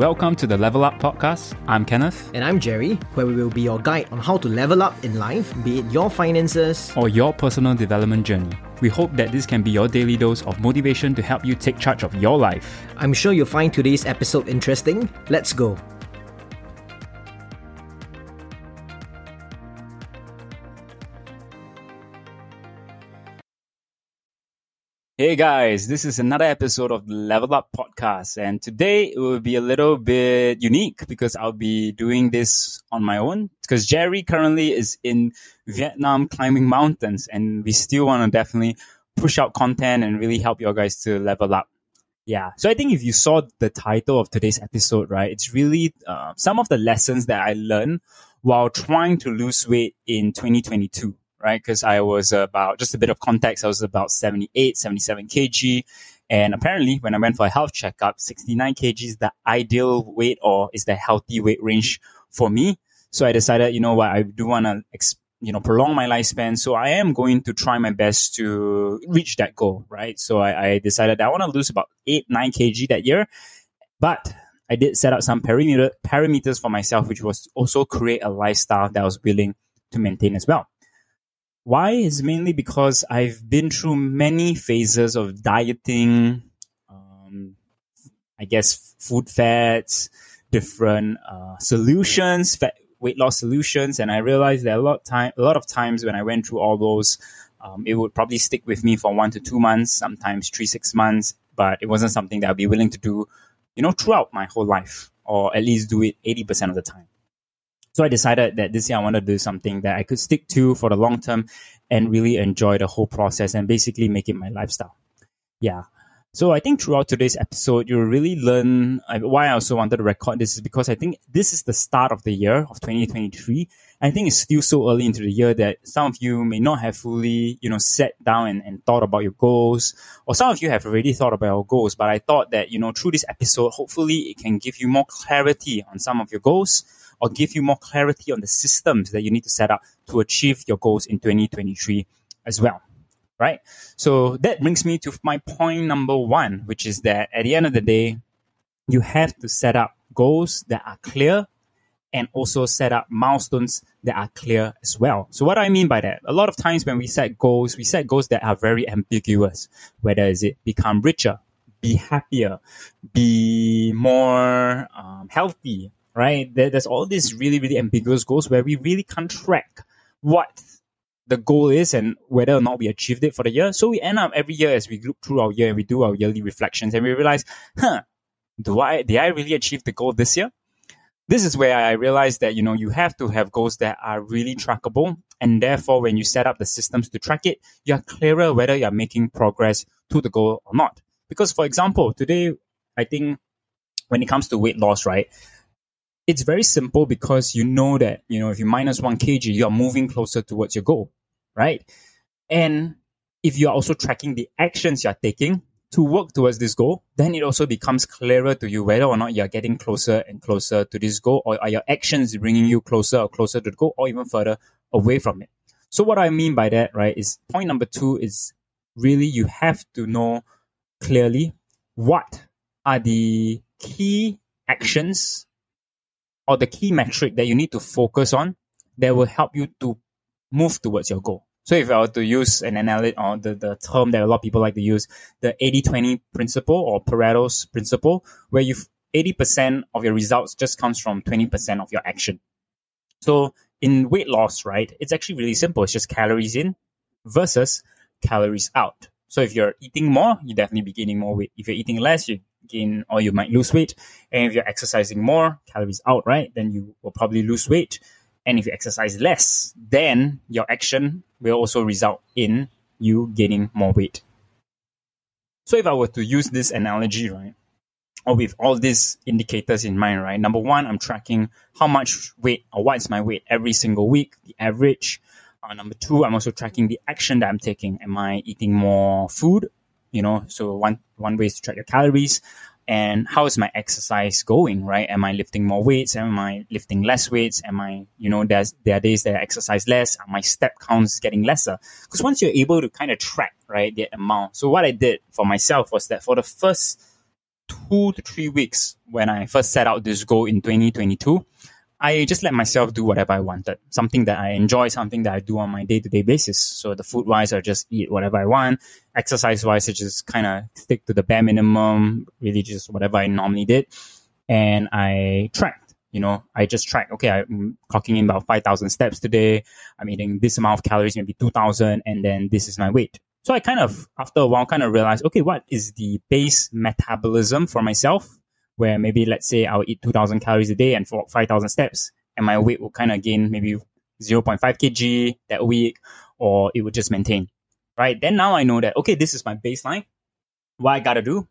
Welcome to the Level Up Podcast. I'm Kenneth. And I'm Jerry, where we will be your guide on how to level up in life, be it your finances or your personal development journey. We hope that this can be your daily dose of motivation to help you take charge of your life. I'm sure you'll find today's episode interesting. Let's go. Hey guys, this is another episode of the Level Up Podcast, and today it will be a little bit unique because I'll be doing this on my own because Jerry currently is in Vietnam climbing mountains, and we still want to definitely push out content and really help you guys to level up. Yeah, so I think if you saw the title of today's episode, right, it's really uh, some of the lessons that I learned while trying to lose weight in 2022 right? Because I was about, just a bit of context, I was about 78, 77 kg. And apparently, when I went for a health checkup, 69 kg is the ideal weight or is the healthy weight range for me. So I decided, you know what, I do want to, you know, prolong my lifespan. So I am going to try my best to reach that goal, right? So I, I decided I want to lose about eight, nine kg that year. But I did set up some parameter, parameters for myself, which was also create a lifestyle that I was willing to maintain as well. Why is mainly because I've been through many phases of dieting, um, I guess food fads, different uh, solutions, fat, weight loss solutions, and I realized that a lot time, a lot of times when I went through all those, um, it would probably stick with me for one to two months, sometimes three six months, but it wasn't something that I'd be willing to do, you know, throughout my whole life, or at least do it eighty percent of the time. So I decided that this year I want to do something that I could stick to for the long term and really enjoy the whole process and basically make it my lifestyle. Yeah. So I think throughout today's episode, you'll really learn uh, why I also wanted to record this is because I think this is the start of the year of 2023. I think it's still so early into the year that some of you may not have fully, you know, sat down and, and thought about your goals, or some of you have already thought about your goals. But I thought that, you know, through this episode, hopefully it can give you more clarity on some of your goals or give you more clarity on the systems that you need to set up to achieve your goals in 2023 as well. Right. So that brings me to my point number one, which is that at the end of the day, you have to set up goals that are clear and also set up milestones that are clear as well. So what do I mean by that? A lot of times when we set goals, we set goals that are very ambiguous. Whether is it become richer, be happier, be more um, healthy, right? There, there's all these really, really ambiguous goals where we really can't track what the goal is and whether or not we achieved it for the year. So we end up every year as we look through our year and we do our yearly reflections and we realize, huh, do I, did I really achieve the goal this year? This is where I realized that, you know, you have to have goals that are really trackable. And therefore, when you set up the systems to track it, you're clearer whether you're making progress to the goal or not. Because, for example, today, I think when it comes to weight loss, right? It's very simple because you know that, you know, if you minus one kg, you are moving closer towards your goal, right? And if you are also tracking the actions you're taking to work towards this goal, then it also becomes clearer to you whether or not you're getting closer and closer to this goal, or are your actions bringing you closer or closer to the goal, or even further away from it. So what I mean by that, right, is point number two is really you have to know clearly what are the key actions or the key metric that you need to focus on that will help you to move towards your goal. So if I were to use an analysis or the, the term that a lot of people like to use, the 80-20 principle or Pareto's principle, where you 80% of your results just comes from 20% of your action. So in weight loss, right, it's actually really simple. It's just calories in versus calories out. So if you're eating more, you definitely be gaining more weight. If you're eating less, you gain or you might lose weight. And if you're exercising more, calories out, right, then you will probably lose weight. And if you exercise less, then your action will also result in you gaining more weight. So if I were to use this analogy, right, or with all these indicators in mind, right? Number one, I'm tracking how much weight or what is my weight every single week, the average. Uh, number two, I'm also tracking the action that I'm taking. Am I eating more food? You know, so one one way is to track your calories. And how is my exercise going right? Am i lifting more weights? Am i lifting less weights? Am i you know there's there are days that i exercise less. Are my step counts getting lesser? Because once you're able to kind of track right the amount. So what i did for myself was that for the first two to three weeks when I first set out this goal in 2022, I just let myself do whatever I wanted, something that I enjoy, something that I do on my day to day basis. So the food wise, I just eat whatever I want. Exercise wise, I just kind of stick to the bare minimum, really just whatever I normally did. And I tracked, you know, I just tracked, okay, I'm clocking in about 5,000 steps today. I'm eating this amount of calories, maybe 2,000. And then this is my weight. So I kind of, after a while, kind of realized, okay, what is the base metabolism for myself? Where maybe let's say I'll eat 2000 calories a day and for 5000 steps and my weight will kind of gain maybe 0.5 kg that week or it would just maintain. Right. Then now I know that, okay, this is my baseline. What I got to do?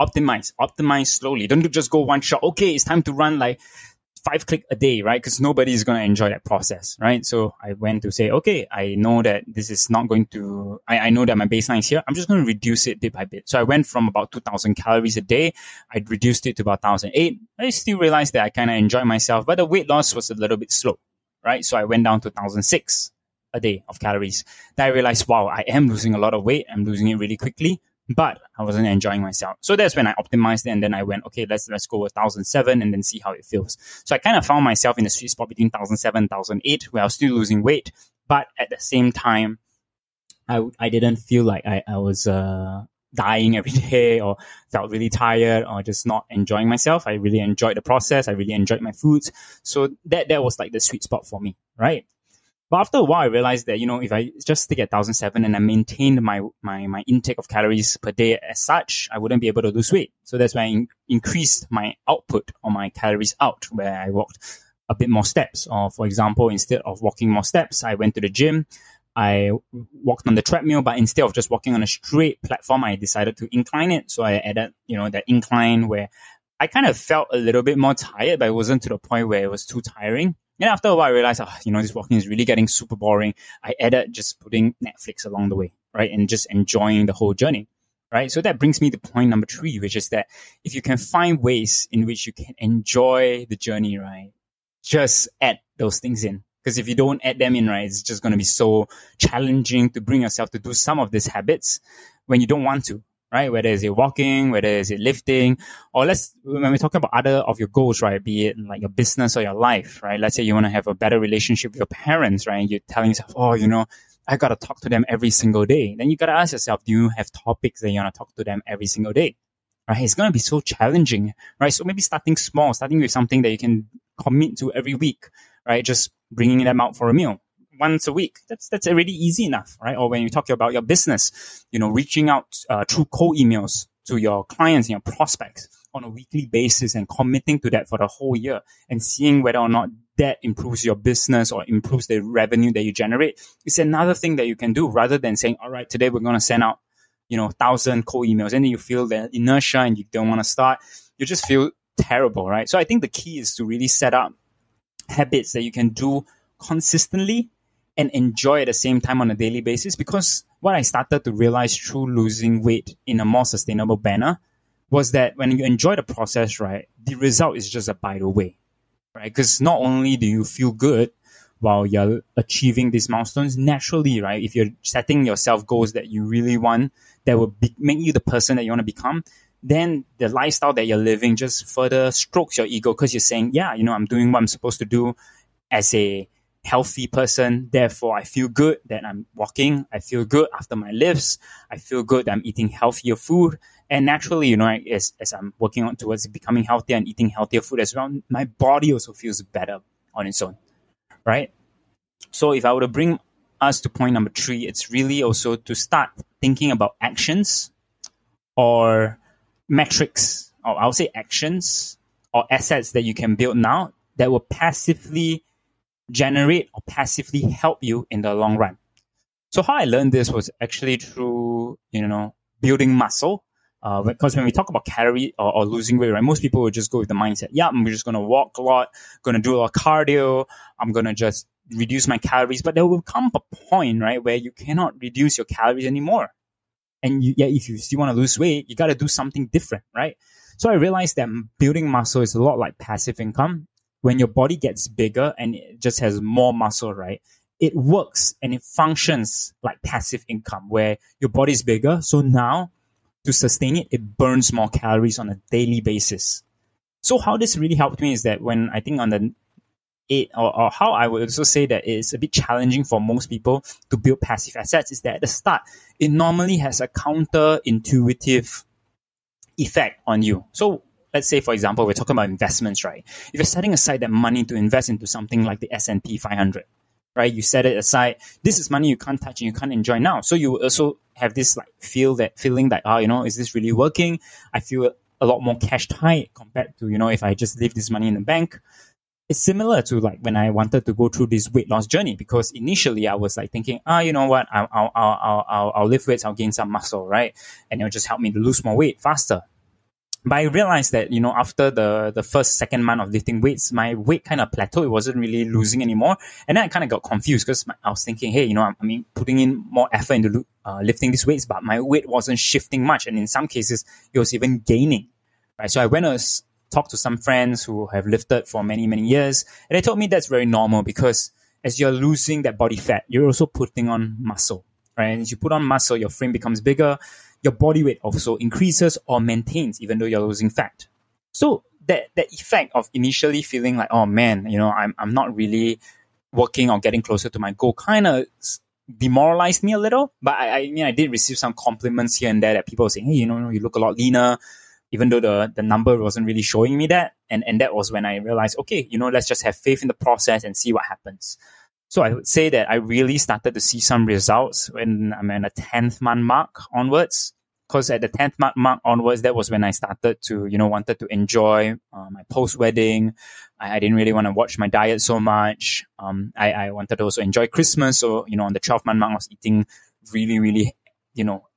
Optimize, optimize slowly. Don't just go one shot. Okay, it's time to run like five click a day, right? Because nobody is going to enjoy that process, right? So I went to say, okay, I know that this is not going to, I, I know that my baseline is here. I'm just going to reduce it bit by bit. So I went from about 2000 calories a day. I reduced it to about 1008. I still realized that I kind of enjoy myself, but the weight loss was a little bit slow, right? So I went down to 1006 a day of calories. Then I realized, wow, I am losing a lot of weight. I'm losing it really quickly but I wasn't enjoying myself. So that's when I optimized it and then I went, okay, let's let's go with 1007 and then see how it feels. So I kind of found myself in the sweet spot between 1007 1008 where I was still losing weight, but at the same time, I, I didn't feel like I, I was uh, dying every day or felt really tired or just not enjoying myself. I really enjoyed the process. I really enjoyed my foods. So that, that was like the sweet spot for me, right? But after a while, I realized that, you know, if I just stick at 1007 and I maintained my, my, my intake of calories per day as such, I wouldn't be able to lose weight. So that's why I in- increased my output or my calories out where I walked a bit more steps. Or for example, instead of walking more steps, I went to the gym. I walked on the treadmill, but instead of just walking on a straight platform, I decided to incline it. So I added, you know, that incline where I kind of felt a little bit more tired, but it wasn't to the point where it was too tiring. And after a while, I realized, oh, you know, this walking is really getting super boring. I added just putting Netflix along the way, right? And just enjoying the whole journey, right? So that brings me to point number three, which is that if you can find ways in which you can enjoy the journey, right? Just add those things in. Because if you don't add them in, right, it's just going to be so challenging to bring yourself to do some of these habits when you don't want to, right? Whether it's it walking, whether it's it lifting, or let's, when we're talking about other of your goals, right? Be it like your business or your life, right? Let's say you want to have a better relationship with your parents, right? You're telling yourself, oh, you know, I got to talk to them every single day. Then you got to ask yourself, do you have topics that you want to talk to them every single day? Right? It's going to be so challenging, right? So maybe starting small, starting with something that you can commit to every week, right? Just bringing them out for a meal once a week. That's that's already easy enough, right? Or when you talk about your business, you know, reaching out uh, through cold emails to your clients and your prospects on a weekly basis and committing to that for the whole year and seeing whether or not that improves your business or improves the revenue that you generate is another thing that you can do rather than saying, all right, today we're going to send out, you know, thousand cold emails and then you feel the inertia and you don't want to start. You just feel terrible, right? So I think the key is to really set up habits that you can do consistently and enjoy at the same time on a daily basis because what I started to realize through losing weight in a more sustainable manner was that when you enjoy the process, right, the result is just a by the way, right? Because not only do you feel good while you're achieving these milestones, naturally, right, if you're setting yourself goals that you really want, that will be, make you the person that you want to become, then the lifestyle that you're living just further strokes your ego because you're saying, yeah, you know, I'm doing what I'm supposed to do as a healthy person. Therefore, I feel good that I'm walking. I feel good after my lifts. I feel good that I'm eating healthier food. And naturally, you know, as, as I'm working on towards becoming healthier and eating healthier food as well, my body also feels better on its own, right? So if I were to bring us to point number three, it's really also to start thinking about actions or metrics, or I'll say actions or assets that you can build now that will passively generate or passively help you in the long run. So how I learned this was actually through, you know, building muscle. Uh, because when we talk about calorie or, or, losing weight, right, most people would just go with the mindset, yeah, I'm just going to walk a lot, going to do a lot of cardio. I'm going to just reduce my calories. But there will come a point, right, where you cannot reduce your calories anymore. And you, yeah, if you still want to lose weight, you got to do something different, right? So I realized that building muscle is a lot like passive income when your body gets bigger and it just has more muscle, right? It works and it functions like passive income where your body is bigger. So now to sustain it, it burns more calories on a daily basis. So how this really helped me is that when I think on the eight or, or how I would also say that it's a bit challenging for most people to build passive assets is that at the start, it normally has a counterintuitive effect on you. So let's say, for example, we're talking about investments, right? If you're setting aside that money to invest into something like the S&P 500, right? You set it aside. This is money you can't touch and you can't enjoy now. So you also have this like feel that feeling that, oh, you know, is this really working? I feel a lot more cash tight compared to, you know, if I just leave this money in the bank. It's similar to like when I wanted to go through this weight loss journey because initially I was like thinking, ah, oh, you know what? I'll, I'll, I'll, I'll, I'll lift weights. I'll gain some muscle, right? And it'll just help me to lose more weight faster but I realized that, you know, after the, the first, second month of lifting weights, my weight kind of plateaued. It wasn't really losing anymore. And then I kind of got confused because I was thinking, hey, you know, I mean, putting in more effort into uh, lifting these weights, but my weight wasn't shifting much. And in some cases, it was even gaining, right? So I went to talk to some friends who have lifted for many, many years. And they told me that's very normal because as you're losing that body fat, you're also putting on muscle, right? And as you put on muscle, your frame becomes bigger your body weight also increases or maintains even though you're losing fat. So that that effect of initially feeling like, oh man, you know, I'm I'm not really working or getting closer to my goal kind of demoralized me a little. But I, I mean, I did receive some compliments here and there that people were saying, hey, you know, you look a lot leaner, even though the, the number wasn't really showing me that. And, and that was when I realized, okay, you know, let's just have faith in the process and see what happens. So I would say that I really started to see some results when I'm in a 10th month mark onwards. Cause at the 10th month mark onwards, that was when I started to, you know, wanted to enjoy uh, my post wedding. I, I, didn't really want to watch my diet so much. Um, I, I wanted to also enjoy Christmas. So, you know, on the 12th month mark, I was eating really, really, you know,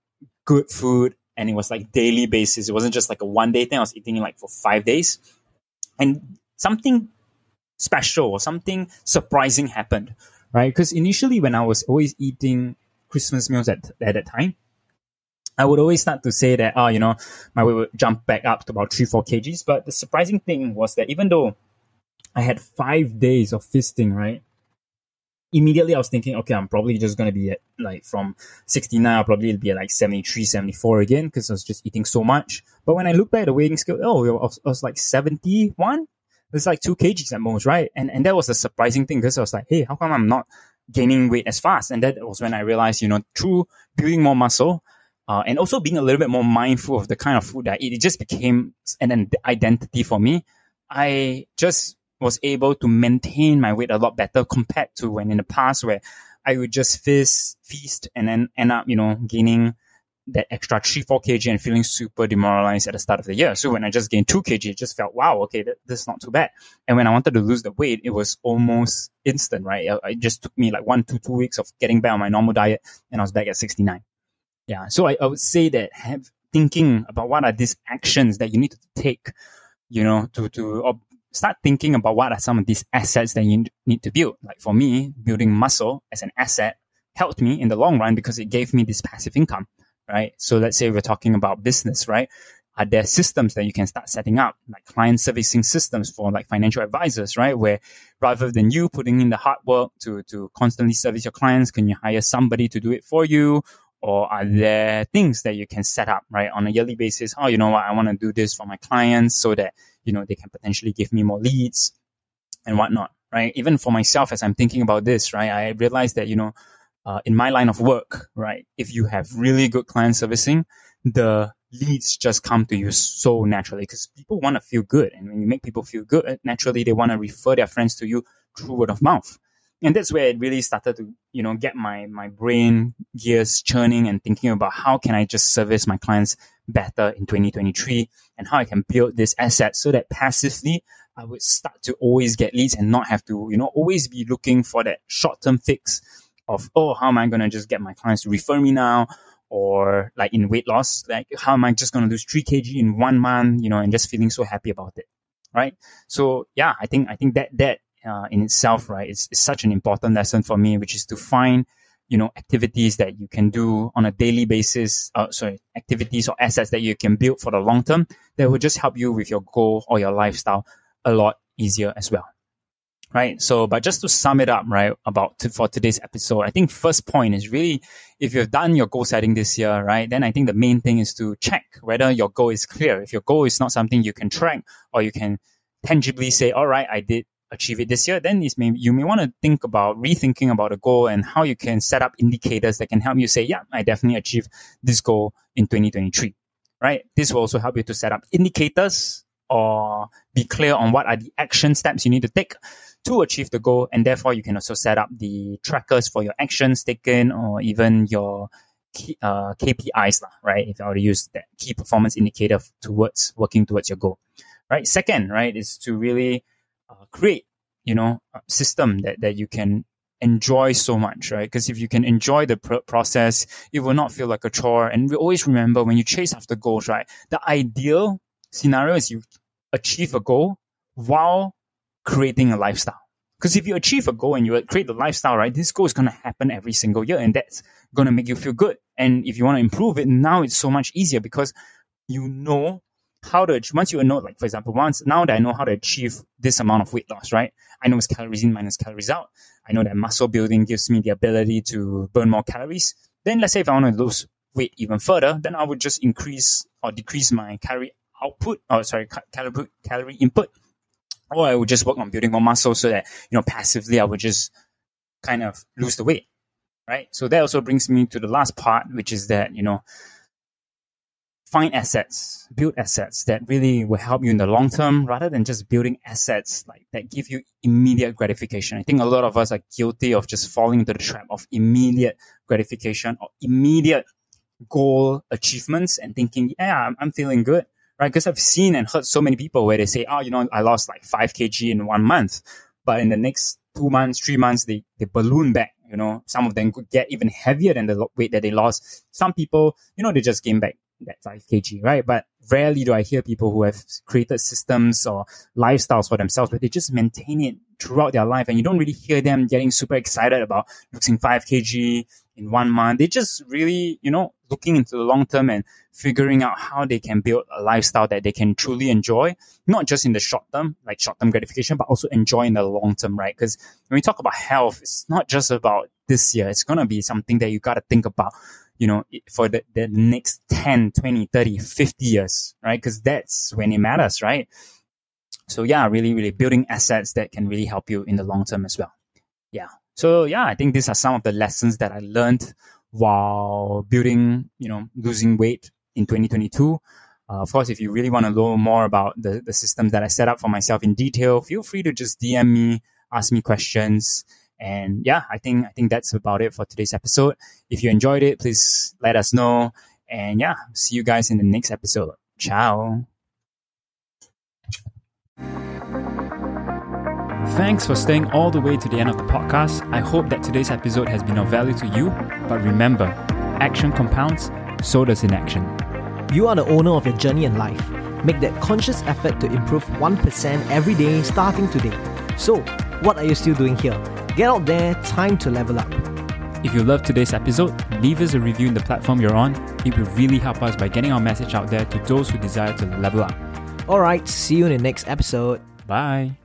good food. And it was like daily basis. It wasn't just like a one day thing. I was eating like for five days. And something special or something surprising happened, right? Because initially, when I was always eating Christmas meals at, at that time, I would always start to say that, oh, you know, my weight would jump back up to about three, four kgs. But the surprising thing was that even though I had five days of feasting, right? Immediately I was thinking, okay, I'm probably just going to be at like from 69, I'll probably be at like 73, 74 again because I was just eating so much. But when I look back at the weighing scale, oh, I was, I was like 71 it's like two kgs at most, right? And and that was a surprising thing because I was like, hey, how come I'm not gaining weight as fast? And that was when I realized, you know, through building more muscle, uh, and also being a little bit more mindful of the kind of food that I eat, it just became an identity for me. I just was able to maintain my weight a lot better compared to when in the past where I would just feast, feast and then end up, you know, gaining that extra three, four kg and feeling super demoralized at the start of the year. So when I just gained two kg, it just felt, wow, okay, that, that's not too bad. And when I wanted to lose the weight, it was almost instant, right? Uh, it just took me like one two weeks of getting back on my normal diet and I was back at 69. Yeah. So I, I would say that have thinking about what are these actions that you need to take, you know, to, to, start thinking about what are some of these assets that you need to build. Like for me, building muscle as an asset helped me in the long run because it gave me this passive income right? So let's say we're talking about business, right? Are there systems that you can start setting up, like client servicing systems for like financial advisors, right? Where rather than you putting in the hard work to, to constantly service your clients, can you hire somebody to do it for you? Or are there things that you can set up, right? On a yearly basis? Oh, you know what? I want to do this for my clients so that, you know, they can potentially give me more leads and whatnot, right? Even for myself, as I'm thinking about this, right? I realized that, you know, uh, in my line of work, right? If you have really good client servicing, the leads just come to you so naturally because people want to feel good. And when you make people feel good, naturally they want to refer their friends to you through word of mouth. And that's where it really started to, you know, get my, my brain gears churning and thinking about how can I just service my clients better in 2023 and how I can build this asset so that passively I would start to always get leads and not have to, you know, always be looking for that short term fix of, oh, how am I going to just get my clients to refer me now? Or like in weight loss, like how am I just going to lose three kg in one month, you know, and just feeling so happy about it. Right. So yeah, I think, I think that, that, uh, in itself, right, is, is such an important lesson for me, which is to find, you know, activities that you can do on a daily basis. Uh, sorry, activities or assets that you can build for the long term that will just help you with your goal or your lifestyle a lot easier as well. Right? So, but just to sum it up, right, about for today's episode, I think first point is really if you've done your goal setting this year, right, then I think the main thing is to check whether your goal is clear. If your goal is not something you can track or you can tangibly say, all right, I did achieve it this year, then it's may, you may want to think about rethinking about a goal and how you can set up indicators that can help you say, yeah, I definitely achieved this goal in 2023, right? This will also help you to set up indicators or be clear on what are the action steps you need to take to achieve the goal. And therefore, you can also set up the trackers for your actions taken or even your key, uh, KPIs, right? If you to use that key performance indicator towards working towards your goal, right? Second, right, is to really uh, create, you know, a system that, that you can enjoy so much, right? Because if you can enjoy the pr- process, it will not feel like a chore. And we always remember when you chase after goals, right? The ideal scenario is you achieve a goal while creating a lifestyle. Because if you achieve a goal and you create the lifestyle, right, this goal is going to happen every single year and that's going to make you feel good. And if you want to improve it, now it's so much easier because you know how to, once you know, like, for example, once now that I know how to achieve this amount of weight loss, right? I know it's calories in minus calories out. I know that muscle building gives me the ability to burn more calories. Then let's say if I want to lose weight even further, then I would just increase or decrease my calorie output, or sorry, calorie, calorie input or I would just work on building more muscle so that, you know, passively I would just kind of lose the weight. Right. So that also brings me to the last part, which is that, you know, find assets, build assets that really will help you in the long term rather than just building assets like that give you immediate gratification. I think a lot of us are guilty of just falling into the trap of immediate gratification or immediate goal achievements and thinking, yeah, I'm, I'm feeling good right? Because I've seen and heard so many people where they say, oh, you know, I lost like five kg in one month, but in the next two months, three months, they, they balloon back. You know, some of them could get even heavier than the weight that they lost. Some people, you know, they just gain back that 5 kg, right? But rarely do I hear people who have created systems or lifestyles for themselves, but they just maintain it throughout their life. And you don't really hear them getting super excited about losing 5 kg in one month. They just really, you know, looking into the long term and figuring out how they can build a lifestyle that they can truly enjoy, not just in the short term, like short term gratification, but also enjoy in the long term, right? Because when we talk about health, it's not just about this year. It's going to be something that you got to think about you know, for the, the next 10, 20, 30, 50 years, right? Because that's when it matters, right? So yeah, really, really building assets that can really help you in the long term as well. Yeah. So yeah, I think these are some of the lessons that I learned while building, you know, losing weight in 2022. Uh, of course, if you really want to know more about the, the systems that I set up for myself in detail, feel free to just DM me, ask me questions. And yeah, I think I think that's about it for today's episode. If you enjoyed it, please let us know. And yeah, see you guys in the next episode. Ciao. Thanks for staying all the way to the end of the podcast. I hope that today's episode has been of value to you. But remember, action compounds, so does inaction. You are the owner of your journey in life. Make that conscious effort to improve 1% every day starting today. So, what are you still doing here? Get out there, time to level up. If you loved today's episode, leave us a review in the platform you're on. It will really help us by getting our message out there to those who desire to level up. Alright, see you in the next episode. Bye.